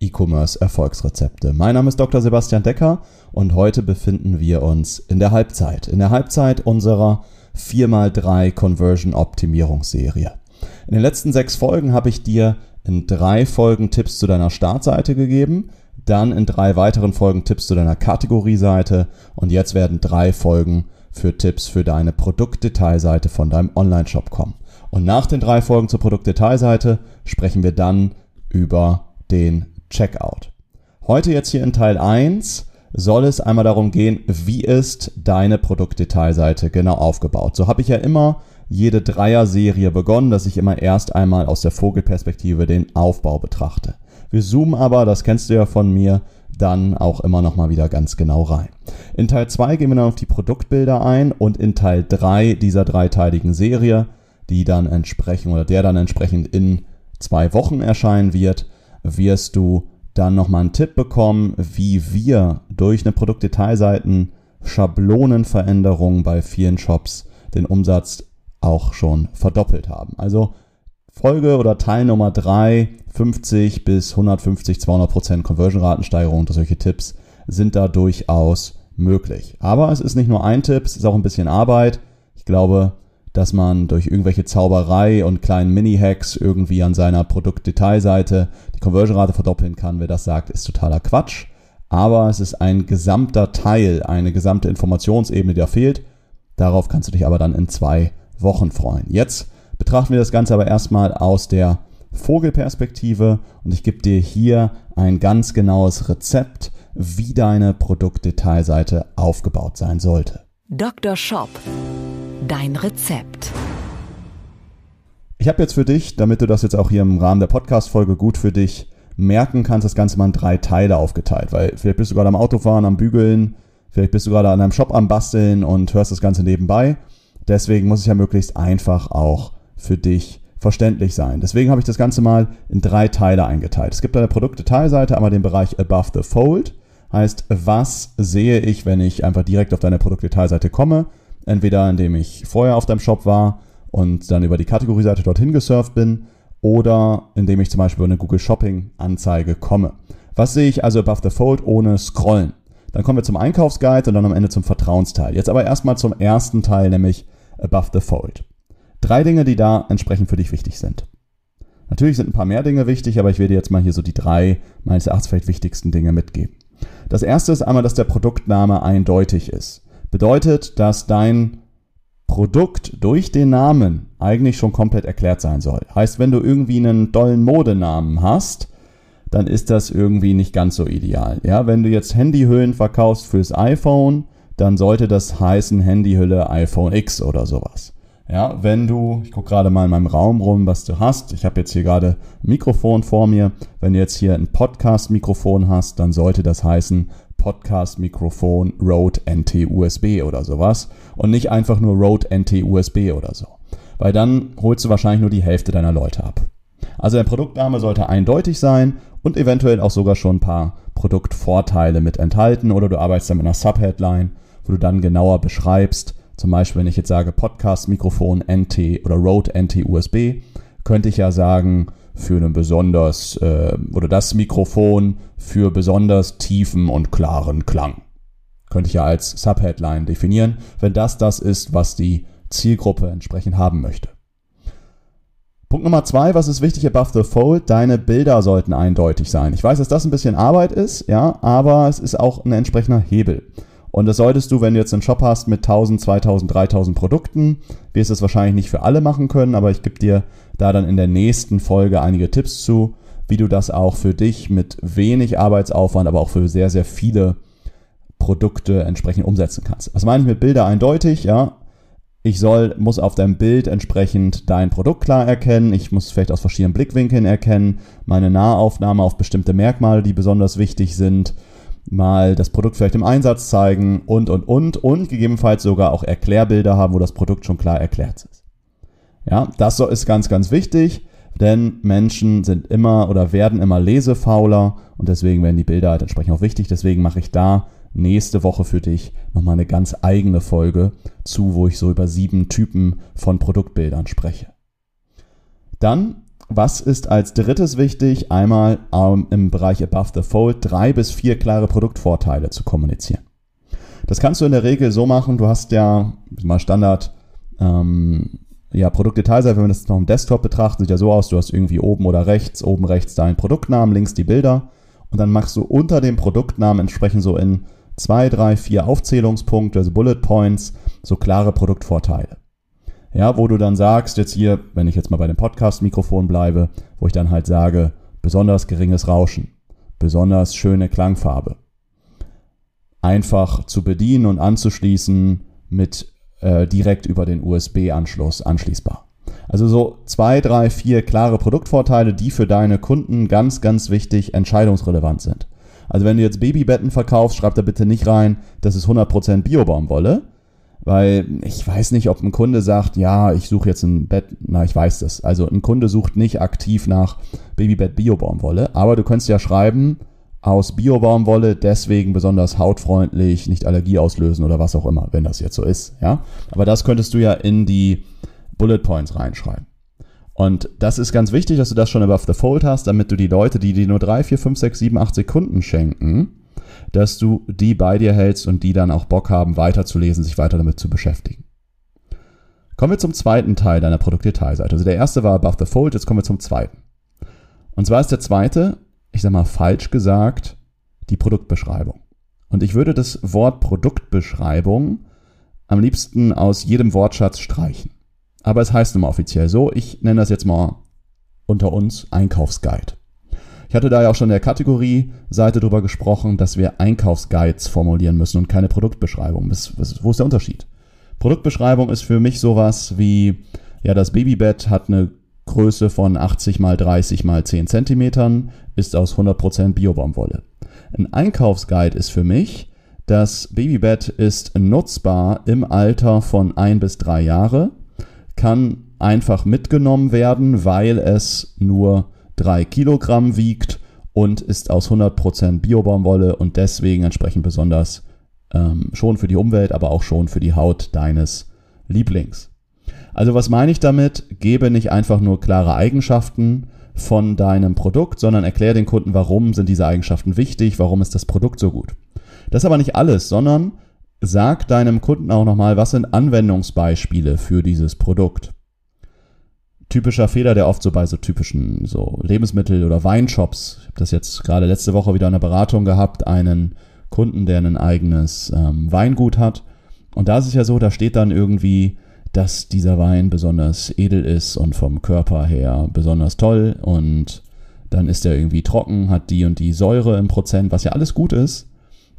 E-Commerce Erfolgsrezepte. Mein Name ist Dr. Sebastian Decker und heute befinden wir uns in der Halbzeit, in der Halbzeit unserer 4x3 Conversion Optimierungsserie. In den letzten sechs Folgen habe ich dir in drei Folgen Tipps zu deiner Startseite gegeben, dann in drei weiteren Folgen Tipps zu deiner Kategorieseite und jetzt werden drei Folgen für Tipps für deine Produktdetailseite von deinem Online-Shop kommen. Und nach den drei Folgen zur Produktdetailseite sprechen wir dann über den Checkout. Heute jetzt hier in Teil 1 soll es einmal darum gehen, wie ist deine Produktdetailseite genau aufgebaut. So habe ich ja immer jede Dreier-Serie begonnen, dass ich immer erst einmal aus der Vogelperspektive den Aufbau betrachte. Wir zoomen aber, das kennst du ja von mir, dann auch immer noch mal wieder ganz genau rein. In Teil 2 gehen wir dann auf die Produktbilder ein und in Teil 3 dieser dreiteiligen Serie, die dann entsprechend oder der dann entsprechend in zwei Wochen erscheinen wird, wirst du dann nochmal einen Tipp bekommen, wie wir durch eine Produktdetailseiten Schablonenveränderung bei vielen Shops den Umsatz auch schon verdoppelt haben. Also Folge oder Teil Nummer 3, 50 bis 150, 200 Prozent Conversion-Ratensteigerung und solche Tipps sind da durchaus möglich. Aber es ist nicht nur ein Tipp, es ist auch ein bisschen Arbeit. Ich glaube, dass man durch irgendwelche Zauberei und kleinen Mini-Hacks irgendwie an seiner Produktdetailseite die Conversion-Rate verdoppeln kann. Wer das sagt, ist totaler Quatsch. Aber es ist ein gesamter Teil, eine gesamte Informationsebene, die da fehlt. Darauf kannst du dich aber dann in zwei Wochen freuen. Jetzt betrachten wir das Ganze aber erstmal aus der Vogelperspektive und ich gebe dir hier ein ganz genaues Rezept, wie deine Produktdetailseite aufgebaut sein sollte. Dr. Shop Dein Rezept. Ich habe jetzt für dich, damit du das jetzt auch hier im Rahmen der Podcast-Folge gut für dich merken kannst, das Ganze mal in drei Teile aufgeteilt. Weil vielleicht bist du gerade am Autofahren, am Bügeln, vielleicht bist du gerade an einem Shop am Basteln und hörst das Ganze nebenbei. Deswegen muss es ja möglichst einfach auch für dich verständlich sein. Deswegen habe ich das Ganze mal in drei Teile eingeteilt. Es gibt eine Produktdetailseite, einmal den Bereich Above the Fold. Heißt, was sehe ich, wenn ich einfach direkt auf deine Produktdetailseite komme? Entweder indem ich vorher auf deinem Shop war und dann über die Kategorieseite dorthin gesurft bin oder indem ich zum Beispiel über eine Google Shopping Anzeige komme. Was sehe ich also above the fold ohne Scrollen? Dann kommen wir zum Einkaufsguide und dann am Ende zum Vertrauensteil. Jetzt aber erstmal zum ersten Teil, nämlich above the fold. Drei Dinge, die da entsprechend für dich wichtig sind. Natürlich sind ein paar mehr Dinge wichtig, aber ich werde jetzt mal hier so die drei meines Erachtens vielleicht wichtigsten Dinge mitgeben. Das erste ist einmal, dass der Produktname eindeutig ist bedeutet, dass dein Produkt durch den Namen eigentlich schon komplett erklärt sein soll. Heißt, wenn du irgendwie einen dollen Modenamen hast, dann ist das irgendwie nicht ganz so ideal. Ja, wenn du jetzt Handyhüllen verkaufst fürs iPhone, dann sollte das heißen Handyhülle iPhone X oder sowas. Ja, wenn du, ich gucke gerade mal in meinem Raum rum, was du hast. Ich habe jetzt hier gerade ein Mikrofon vor mir. Wenn du jetzt hier ein Podcast-Mikrofon hast, dann sollte das heißen Podcast-Mikrofon Rode NT USB oder sowas und nicht einfach nur Rode NT USB oder so. Weil dann holst du wahrscheinlich nur die Hälfte deiner Leute ab. Also der Produktname sollte eindeutig sein und eventuell auch sogar schon ein paar Produktvorteile mit enthalten oder du arbeitest dann mit einer Subheadline, wo du dann genauer beschreibst, zum Beispiel wenn ich jetzt sage Podcast-Mikrofon NT oder Rode NT USB, könnte ich ja sagen, für einen besonders äh, oder das Mikrofon für besonders tiefen und klaren Klang. Könnte ich ja als Subheadline definieren, wenn das das ist, was die Zielgruppe entsprechend haben möchte. Punkt Nummer zwei, was ist wichtig above the fold? Deine Bilder sollten eindeutig sein. Ich weiß, dass das ein bisschen Arbeit ist, ja, aber es ist auch ein entsprechender Hebel. Und das solltest du, wenn du jetzt einen Shop hast mit 1000, 2000, 3000 Produkten, wirst du es wahrscheinlich nicht für alle machen können, aber ich gebe dir da dann in der nächsten Folge einige Tipps zu, wie du das auch für dich mit wenig Arbeitsaufwand, aber auch für sehr, sehr viele Produkte entsprechend umsetzen kannst. Was meine ich mit Bilder eindeutig? Ja, ich soll, muss auf deinem Bild entsprechend dein Produkt klar erkennen. Ich muss vielleicht aus verschiedenen Blickwinkeln erkennen, meine Nahaufnahme auf bestimmte Merkmale, die besonders wichtig sind, mal das Produkt vielleicht im Einsatz zeigen und, und, und, und gegebenenfalls sogar auch Erklärbilder haben, wo das Produkt schon klar erklärt ist. Ja, das ist ganz, ganz wichtig, denn Menschen sind immer oder werden immer lesefauler und deswegen werden die Bilder halt entsprechend auch wichtig. Deswegen mache ich da nächste Woche für dich nochmal eine ganz eigene Folge zu, wo ich so über sieben Typen von Produktbildern spreche. Dann, was ist als drittes wichtig? Einmal ähm, im Bereich Above the Fold drei bis vier klare Produktvorteile zu kommunizieren. Das kannst du in der Regel so machen, du hast ja mal Standard ähm, ja, Produktdetailseite, wenn wir das noch im Desktop betrachten, sieht ja so aus, du hast irgendwie oben oder rechts, oben rechts deinen Produktnamen, links die Bilder und dann machst du unter dem Produktnamen entsprechend so in zwei, drei, vier Aufzählungspunkte, also Bullet Points, so klare Produktvorteile. Ja, wo du dann sagst, jetzt hier, wenn ich jetzt mal bei dem Podcast-Mikrofon bleibe, wo ich dann halt sage, besonders geringes Rauschen, besonders schöne Klangfarbe. Einfach zu bedienen und anzuschließen mit äh, direkt über den USB-Anschluss anschließbar. Also so zwei, drei, vier klare Produktvorteile, die für deine Kunden ganz, ganz wichtig entscheidungsrelevant sind. Also wenn du jetzt Babybetten verkaufst, schreib da bitte nicht rein, das ist 100% Biobaumwolle, weil ich weiß nicht, ob ein Kunde sagt, ja, ich suche jetzt ein Bett, na, ich weiß das. Also ein Kunde sucht nicht aktiv nach Babybett Biobaumwolle, aber du könntest ja schreiben, aus Biobaumwolle, deswegen besonders hautfreundlich, nicht Allergie auslösen oder was auch immer, wenn das jetzt so ist, ja. Aber das könntest du ja in die Bullet Points reinschreiben. Und das ist ganz wichtig, dass du das schon above the fold hast, damit du die Leute, die dir nur 3, 4, 5, 6, 7, 8 Sekunden schenken, dass du die bei dir hältst und die dann auch Bock haben, weiterzulesen, sich weiter damit zu beschäftigen. Kommen wir zum zweiten Teil deiner Produktdetailseite. Also der erste war above the fold, jetzt kommen wir zum zweiten. Und zwar ist der zweite, ich sag mal falsch gesagt, die Produktbeschreibung. Und ich würde das Wort Produktbeschreibung am liebsten aus jedem Wortschatz streichen. Aber es heißt nun mal offiziell so. Ich nenne das jetzt mal unter uns Einkaufsguide. Ich hatte da ja auch schon in der Kategorie-Seite drüber gesprochen, dass wir Einkaufsguides formulieren müssen und keine Produktbeschreibung. Was, was, wo ist der Unterschied? Produktbeschreibung ist für mich sowas wie, ja, das Babybett hat eine Größe von 80 mal 30 mal 10 Zentimetern, ist aus 100% Biobaumwolle. Ein Einkaufsguide ist für mich, das Babybett ist nutzbar im Alter von ein bis drei Jahre kann einfach mitgenommen werden, weil es nur drei Kilogramm wiegt und ist aus 100% Biobaumwolle und deswegen entsprechend besonders ähm, schon für die Umwelt, aber auch schon für die Haut deines Lieblings. Also was meine ich damit? Gebe nicht einfach nur klare Eigenschaften von deinem Produkt, sondern erkläre den Kunden, warum sind diese Eigenschaften wichtig, warum ist das Produkt so gut. Das ist aber nicht alles, sondern Sag deinem Kunden auch nochmal, was sind Anwendungsbeispiele für dieses Produkt. Typischer Fehler, der oft so bei so typischen so Lebensmittel- oder Weinshops, ich habe das jetzt gerade letzte Woche wieder in der Beratung gehabt, einen Kunden, der ein eigenes ähm, Weingut hat. Und da ist es ja so, da steht dann irgendwie, dass dieser Wein besonders edel ist und vom Körper her besonders toll und dann ist er irgendwie trocken, hat die und die Säure im Prozent, was ja alles gut ist.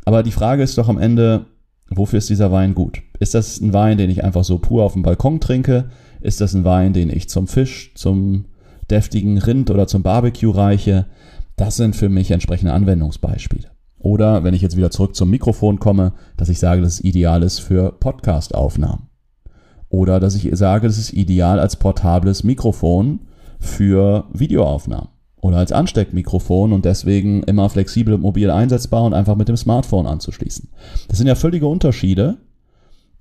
Aber die Frage ist doch am Ende, Wofür ist dieser Wein gut? Ist das ein Wein, den ich einfach so pur auf dem Balkon trinke? Ist das ein Wein, den ich zum Fisch, zum deftigen Rind oder zum Barbecue reiche? Das sind für mich entsprechende Anwendungsbeispiele. Oder wenn ich jetzt wieder zurück zum Mikrofon komme, dass ich sage, dass es ideal ist für Podcast-Aufnahmen. Oder dass ich sage, dass es ideal als portables Mikrofon für Videoaufnahmen oder als Ansteckmikrofon und deswegen immer flexibel und mobil einsetzbar und einfach mit dem Smartphone anzuschließen. Das sind ja völlige Unterschiede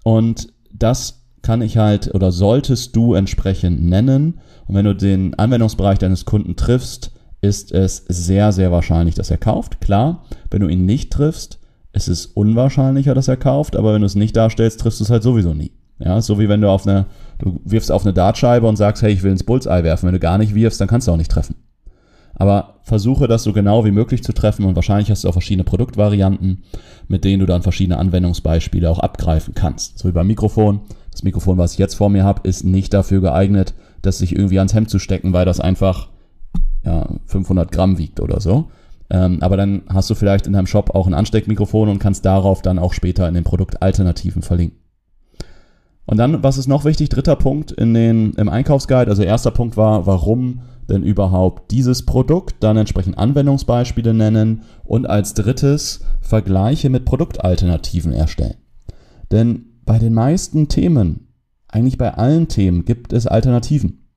und das kann ich halt oder solltest du entsprechend nennen. Und wenn du den Anwendungsbereich deines Kunden triffst, ist es sehr, sehr wahrscheinlich, dass er kauft. Klar, wenn du ihn nicht triffst, ist es unwahrscheinlicher, dass er kauft, aber wenn du es nicht darstellst, triffst du es halt sowieso nie. Ja, so wie wenn du auf eine, du wirfst auf eine Dartscheibe und sagst, hey, ich will ins Bullseye werfen. Wenn du gar nicht wirfst, dann kannst du auch nicht treffen. Aber versuche das so genau wie möglich zu treffen und wahrscheinlich hast du auch verschiedene Produktvarianten, mit denen du dann verschiedene Anwendungsbeispiele auch abgreifen kannst. So wie beim Mikrofon. Das Mikrofon, was ich jetzt vor mir habe, ist nicht dafür geeignet, das sich irgendwie ans Hemd zu stecken, weil das einfach ja, 500 Gramm wiegt oder so. Ähm, aber dann hast du vielleicht in deinem Shop auch ein Ansteckmikrofon und kannst darauf dann auch später in den Produktalternativen verlinken. Und dann, was ist noch wichtig? Dritter Punkt in den, im Einkaufsguide. Also erster Punkt war, warum denn überhaupt dieses Produkt? Dann entsprechend Anwendungsbeispiele nennen und als drittes Vergleiche mit Produktalternativen erstellen. Denn bei den meisten Themen, eigentlich bei allen Themen, gibt es Alternativen.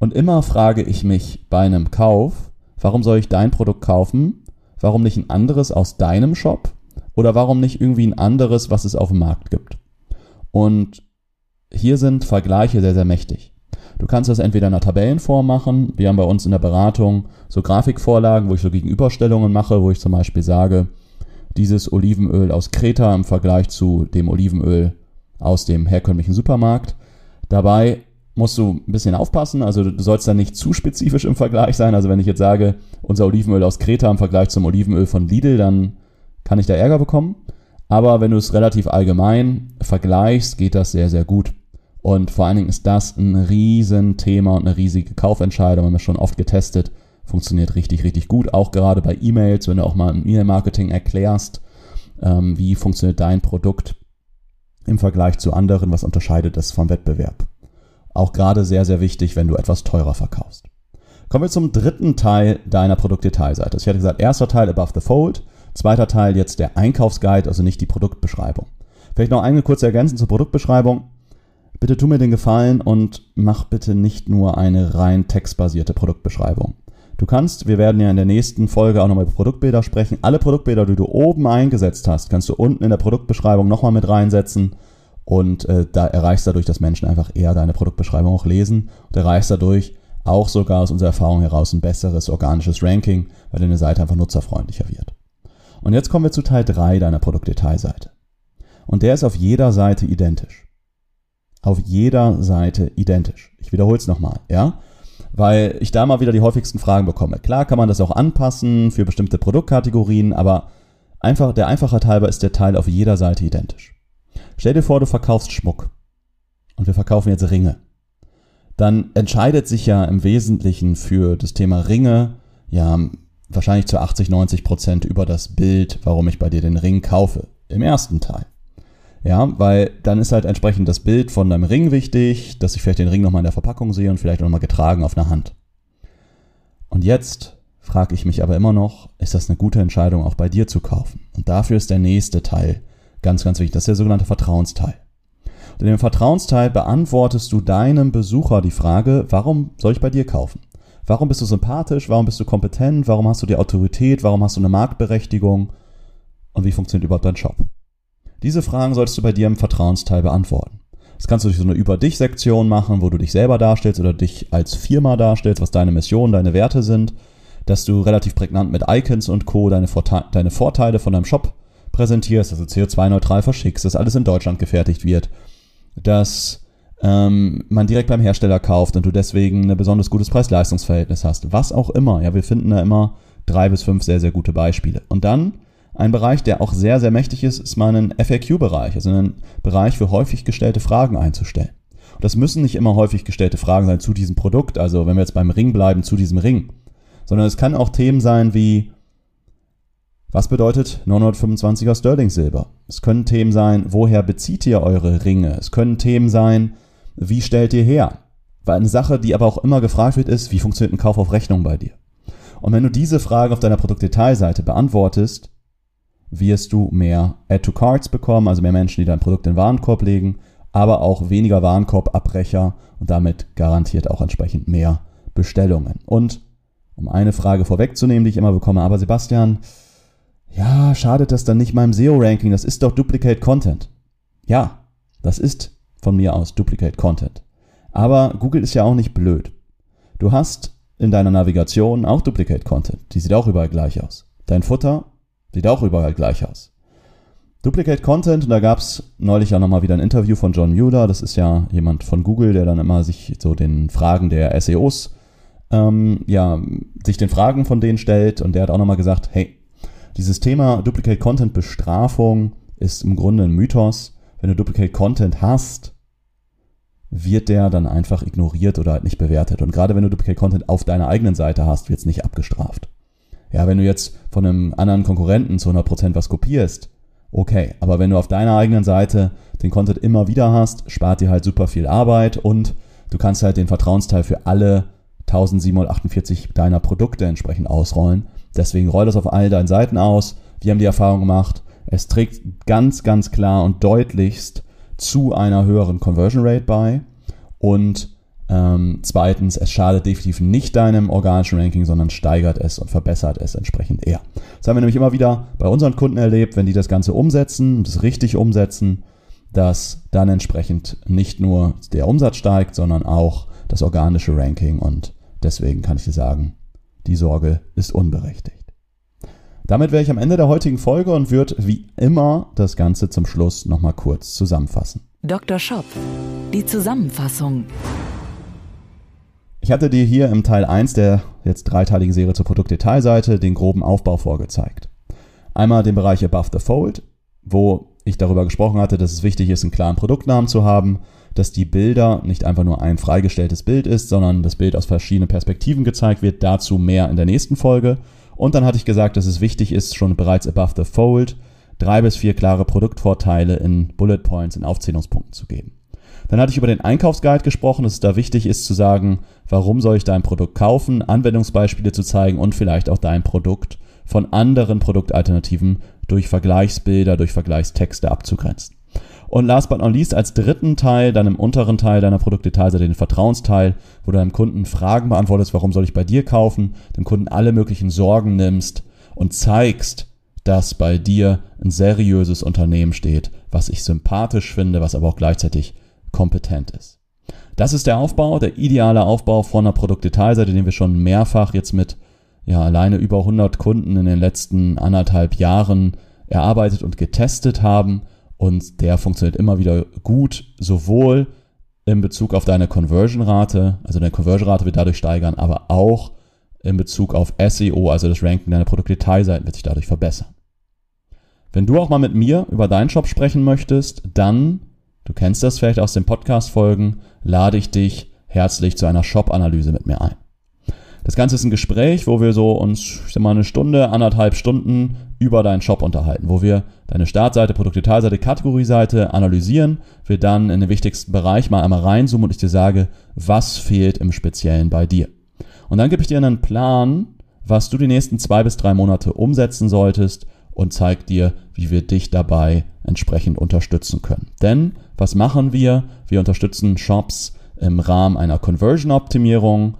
Und immer frage ich mich bei einem Kauf, warum soll ich dein Produkt kaufen? Warum nicht ein anderes aus deinem Shop? Oder warum nicht irgendwie ein anderes, was es auf dem Markt gibt? Und hier sind Vergleiche sehr, sehr mächtig. Du kannst das entweder in einer Tabellenform machen. Wir haben bei uns in der Beratung so Grafikvorlagen, wo ich so Gegenüberstellungen mache, wo ich zum Beispiel sage, dieses Olivenöl aus Kreta im Vergleich zu dem Olivenöl aus dem herkömmlichen Supermarkt. Dabei musst du ein bisschen aufpassen. Also du sollst da nicht zu spezifisch im Vergleich sein. Also wenn ich jetzt sage, unser Olivenöl aus Kreta im Vergleich zum Olivenöl von Lidl, dann kann ich da Ärger bekommen. Aber wenn du es relativ allgemein vergleichst, geht das sehr, sehr gut. Und vor allen Dingen ist das ein Riesenthema und eine riesige Kaufentscheidung. Wir haben das schon oft getestet. Funktioniert richtig, richtig gut. Auch gerade bei E-Mails, wenn du auch mal im E-Mail-Marketing erklärst, ähm, wie funktioniert dein Produkt im Vergleich zu anderen, was unterscheidet es vom Wettbewerb. Auch gerade sehr, sehr wichtig, wenn du etwas teurer verkaufst. Kommen wir zum dritten Teil deiner Produktdetailseite. Ich hatte gesagt, erster Teil Above the Fold, zweiter Teil jetzt der Einkaufsguide, also nicht die Produktbeschreibung. Vielleicht noch eine kurze Ergänzung zur Produktbeschreibung. Bitte tu mir den Gefallen und mach bitte nicht nur eine rein textbasierte Produktbeschreibung. Du kannst, wir werden ja in der nächsten Folge auch nochmal über Produktbilder sprechen. Alle Produktbilder, die du oben eingesetzt hast, kannst du unten in der Produktbeschreibung nochmal mit reinsetzen. Und äh, da erreichst dadurch, dass Menschen einfach eher deine Produktbeschreibung auch lesen und erreichst dadurch auch sogar aus unserer Erfahrung heraus ein besseres organisches Ranking, weil deine Seite einfach nutzerfreundlicher wird. Und jetzt kommen wir zu Teil 3 deiner Produktdetailseite. Und der ist auf jeder Seite identisch auf jeder Seite identisch. Ich wiederhole es nochmal, ja? Weil ich da mal wieder die häufigsten Fragen bekomme. Klar kann man das auch anpassen für bestimmte Produktkategorien, aber einfach, der Einfachheit halber ist der Teil auf jeder Seite identisch. Stell dir vor, du verkaufst Schmuck. Und wir verkaufen jetzt Ringe. Dann entscheidet sich ja im Wesentlichen für das Thema Ringe, ja, wahrscheinlich zu 80, 90 Prozent über das Bild, warum ich bei dir den Ring kaufe. Im ersten Teil. Ja, weil dann ist halt entsprechend das Bild von deinem Ring wichtig, dass ich vielleicht den Ring nochmal in der Verpackung sehe und vielleicht nochmal getragen auf einer Hand. Und jetzt frage ich mich aber immer noch, ist das eine gute Entscheidung, auch bei dir zu kaufen? Und dafür ist der nächste Teil ganz, ganz wichtig. Das ist der sogenannte Vertrauensteil. Und in dem Vertrauensteil beantwortest du deinem Besucher die Frage, warum soll ich bei dir kaufen? Warum bist du sympathisch? Warum bist du kompetent? Warum hast du die Autorität? Warum hast du eine Marktberechtigung? Und wie funktioniert überhaupt dein Shop? Diese Fragen solltest du bei dir im Vertrauensteil beantworten. Das kannst du durch so eine Über dich Sektion machen, wo du dich selber darstellst oder dich als Firma darstellst, was deine Mission, deine Werte sind, dass du relativ prägnant mit Icons und Co. deine, Vorte deine Vorteile von deinem Shop präsentierst, also CO2-neutral verschickst, dass alles in Deutschland gefertigt wird, dass ähm, man direkt beim Hersteller kauft und du deswegen ein besonders gutes Preis-Leistungs-Verhältnis hast. Was auch immer. Ja, wir finden da immer drei bis fünf sehr, sehr gute Beispiele. Und dann ein Bereich, der auch sehr, sehr mächtig ist, ist mal ein FAQ-Bereich, also ein Bereich für häufig gestellte Fragen einzustellen. Und das müssen nicht immer häufig gestellte Fragen sein zu diesem Produkt, also wenn wir jetzt beim Ring bleiben, zu diesem Ring, sondern es kann auch Themen sein wie, was bedeutet 925er Sterling Silber? Es können Themen sein, woher bezieht ihr eure Ringe? Es können Themen sein, wie stellt ihr her? Weil eine Sache, die aber auch immer gefragt wird, ist, wie funktioniert ein Kauf auf Rechnung bei dir? Und wenn du diese Fragen auf deiner Produktdetailseite beantwortest, wirst du mehr Add-to-Cards bekommen, also mehr Menschen, die dein Produkt in den Warenkorb legen, aber auch weniger Warenkorbabbrecher und damit garantiert auch entsprechend mehr Bestellungen. Und um eine Frage vorwegzunehmen, die ich immer bekomme, aber Sebastian, ja, schadet das dann nicht meinem SEO-Ranking? Das ist doch Duplicate Content. Ja, das ist von mir aus Duplicate Content. Aber Google ist ja auch nicht blöd. Du hast in deiner Navigation auch Duplicate Content. Die sieht auch überall gleich aus. Dein Futter Sieht auch überall gleich aus. Duplicate Content, da gab es neulich ja nochmal wieder ein Interview von John Mueller, das ist ja jemand von Google, der dann immer sich so den Fragen der SEOs, ähm, ja, sich den Fragen von denen stellt und der hat auch nochmal gesagt, hey, dieses Thema Duplicate Content Bestrafung ist im Grunde ein Mythos. Wenn du Duplicate Content hast, wird der dann einfach ignoriert oder halt nicht bewertet. Und gerade wenn du Duplicate Content auf deiner eigenen Seite hast, wird es nicht abgestraft. Ja, wenn du jetzt von einem anderen Konkurrenten zu 100% was kopierst okay. Aber wenn du auf deiner eigenen Seite den Content immer wieder hast, spart dir halt super viel Arbeit und du kannst halt den Vertrauensteil für alle 1748 deiner Produkte entsprechend ausrollen. Deswegen roll das auf all deinen Seiten aus. Wir haben die Erfahrung gemacht, es trägt ganz, ganz klar und deutlichst zu einer höheren Conversion Rate bei. Und ähm, zweitens, es schadet definitiv nicht deinem organischen Ranking, sondern steigert es und verbessert es entsprechend eher. Das haben wir nämlich immer wieder bei unseren Kunden erlebt, wenn die das Ganze umsetzen, das richtig umsetzen, dass dann entsprechend nicht nur der Umsatz steigt, sondern auch das organische Ranking. Und deswegen kann ich dir sagen, die Sorge ist unberechtigt. Damit wäre ich am Ende der heutigen Folge und würde wie immer das Ganze zum Schluss nochmal kurz zusammenfassen. Dr. Shop. Die Zusammenfassung. Ich hatte dir hier im Teil 1 der jetzt dreiteiligen Serie zur Produktdetailseite den groben Aufbau vorgezeigt. Einmal den Bereich Above the Fold, wo ich darüber gesprochen hatte, dass es wichtig ist, einen klaren Produktnamen zu haben, dass die Bilder nicht einfach nur ein freigestelltes Bild ist, sondern das Bild aus verschiedenen Perspektiven gezeigt wird. Dazu mehr in der nächsten Folge. Und dann hatte ich gesagt, dass es wichtig ist, schon bereits above the fold drei bis vier klare Produktvorteile in Bullet Points, in Aufzählungspunkten zu geben. Dann hatte ich über den Einkaufsguide gesprochen, dass es da wichtig ist zu sagen, warum soll ich dein Produkt kaufen, Anwendungsbeispiele zu zeigen und vielleicht auch dein Produkt von anderen Produktalternativen durch Vergleichsbilder, durch Vergleichstexte abzugrenzen. Und last but not least als dritten Teil, dann im unteren Teil deiner Produktdetailseite, den Vertrauensteil, wo du deinem Kunden Fragen beantwortest, warum soll ich bei dir kaufen, dem Kunden alle möglichen Sorgen nimmst und zeigst, dass bei dir ein seriöses Unternehmen steht, was ich sympathisch finde, was aber auch gleichzeitig kompetent ist. Das ist der Aufbau, der ideale Aufbau von einer Produktdetailseite, den wir schon mehrfach jetzt mit ja, alleine über 100 Kunden in den letzten anderthalb Jahren erarbeitet und getestet haben und der funktioniert immer wieder gut, sowohl in Bezug auf deine Conversion-Rate, also deine Conversion-Rate wird dadurch steigern, aber auch in Bezug auf SEO, also das Ranking deiner Produktdetailseiten wird sich dadurch verbessern. Wenn du auch mal mit mir über deinen Shop sprechen möchtest, dann, du kennst das vielleicht aus den Podcast-Folgen, lade ich dich herzlich zu einer Shop-Analyse mit mir ein. Das Ganze ist ein Gespräch, wo wir so uns, ich sag mal, eine Stunde, anderthalb Stunden über deinen Shop unterhalten, wo wir deine Startseite, Produktdetailseite, Kategorieseite analysieren, wir dann in den wichtigsten Bereich mal einmal reinzoomen und ich dir sage, was fehlt im Speziellen bei dir. Und dann gebe ich dir einen Plan, was du die nächsten zwei bis drei Monate umsetzen solltest und zeig dir, wie wir dich dabei entsprechend unterstützen können. Denn was machen wir? Wir unterstützen Shops im Rahmen einer Conversion-Optimierung,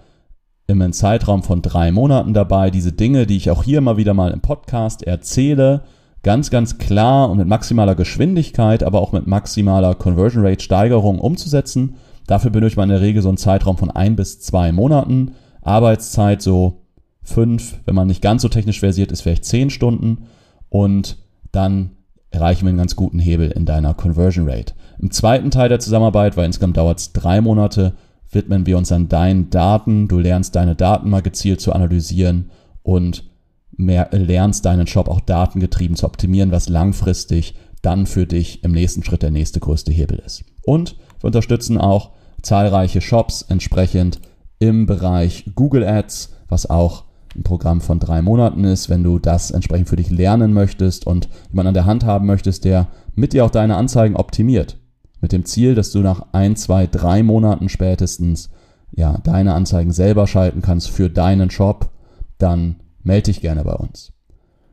im Zeitraum von drei Monaten dabei, diese Dinge, die ich auch hier immer wieder mal im Podcast erzähle, ganz, ganz klar und mit maximaler Geschwindigkeit, aber auch mit maximaler Conversion Rate Steigerung umzusetzen. Dafür benötigt man in der Regel so einen Zeitraum von ein bis zwei Monaten. Arbeitszeit so fünf, wenn man nicht ganz so technisch versiert ist, vielleicht zehn Stunden. Und dann erreichen wir einen ganz guten Hebel in deiner Conversion Rate. Im zweiten Teil der Zusammenarbeit, weil insgesamt dauert es drei Monate, widmen wir uns an deinen Daten. Du lernst deine Daten mal gezielt zu analysieren und mehr, lernst deinen Shop auch datengetrieben zu optimieren, was langfristig dann für dich im nächsten Schritt der nächste größte Hebel ist. Und wir unterstützen auch zahlreiche Shops entsprechend im Bereich Google Ads, was auch ein Programm von drei Monaten ist, wenn du das entsprechend für dich lernen möchtest und jemanden an der Hand haben möchtest, der mit dir auch deine Anzeigen optimiert mit dem Ziel, dass du nach ein, zwei, drei Monaten spätestens ja, deine Anzeigen selber schalten kannst für deinen Shop, dann melde dich gerne bei uns.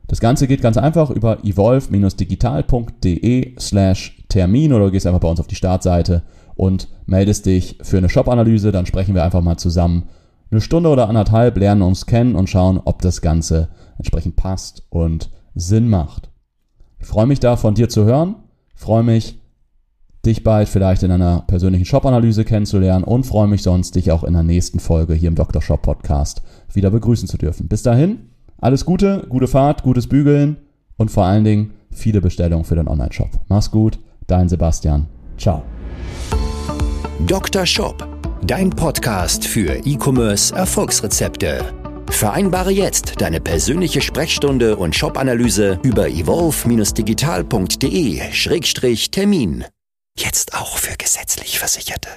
Das Ganze geht ganz einfach über evolve-digital.de slash Termin oder du gehst einfach bei uns auf die Startseite und meldest dich für eine Shop-Analyse, dann sprechen wir einfach mal zusammen eine Stunde oder anderthalb, lernen uns kennen und schauen, ob das Ganze entsprechend passt und Sinn macht. Ich freue mich da von dir zu hören, freue mich dich bald vielleicht in einer persönlichen Shop-Analyse kennenzulernen und freue mich sonst, dich auch in der nächsten Folge hier im Dr. Shop Podcast wieder begrüßen zu dürfen. Bis dahin, alles Gute, gute Fahrt, gutes Bügeln und vor allen Dingen viele Bestellungen für den Online-Shop. Mach's gut, dein Sebastian. Ciao. Dr. Shop, dein Podcast für E-Commerce Erfolgsrezepte. Vereinbare jetzt deine persönliche Sprechstunde und Shop-Analyse über evolve-digital.de-termin. Jetzt auch für gesetzlich Versicherte.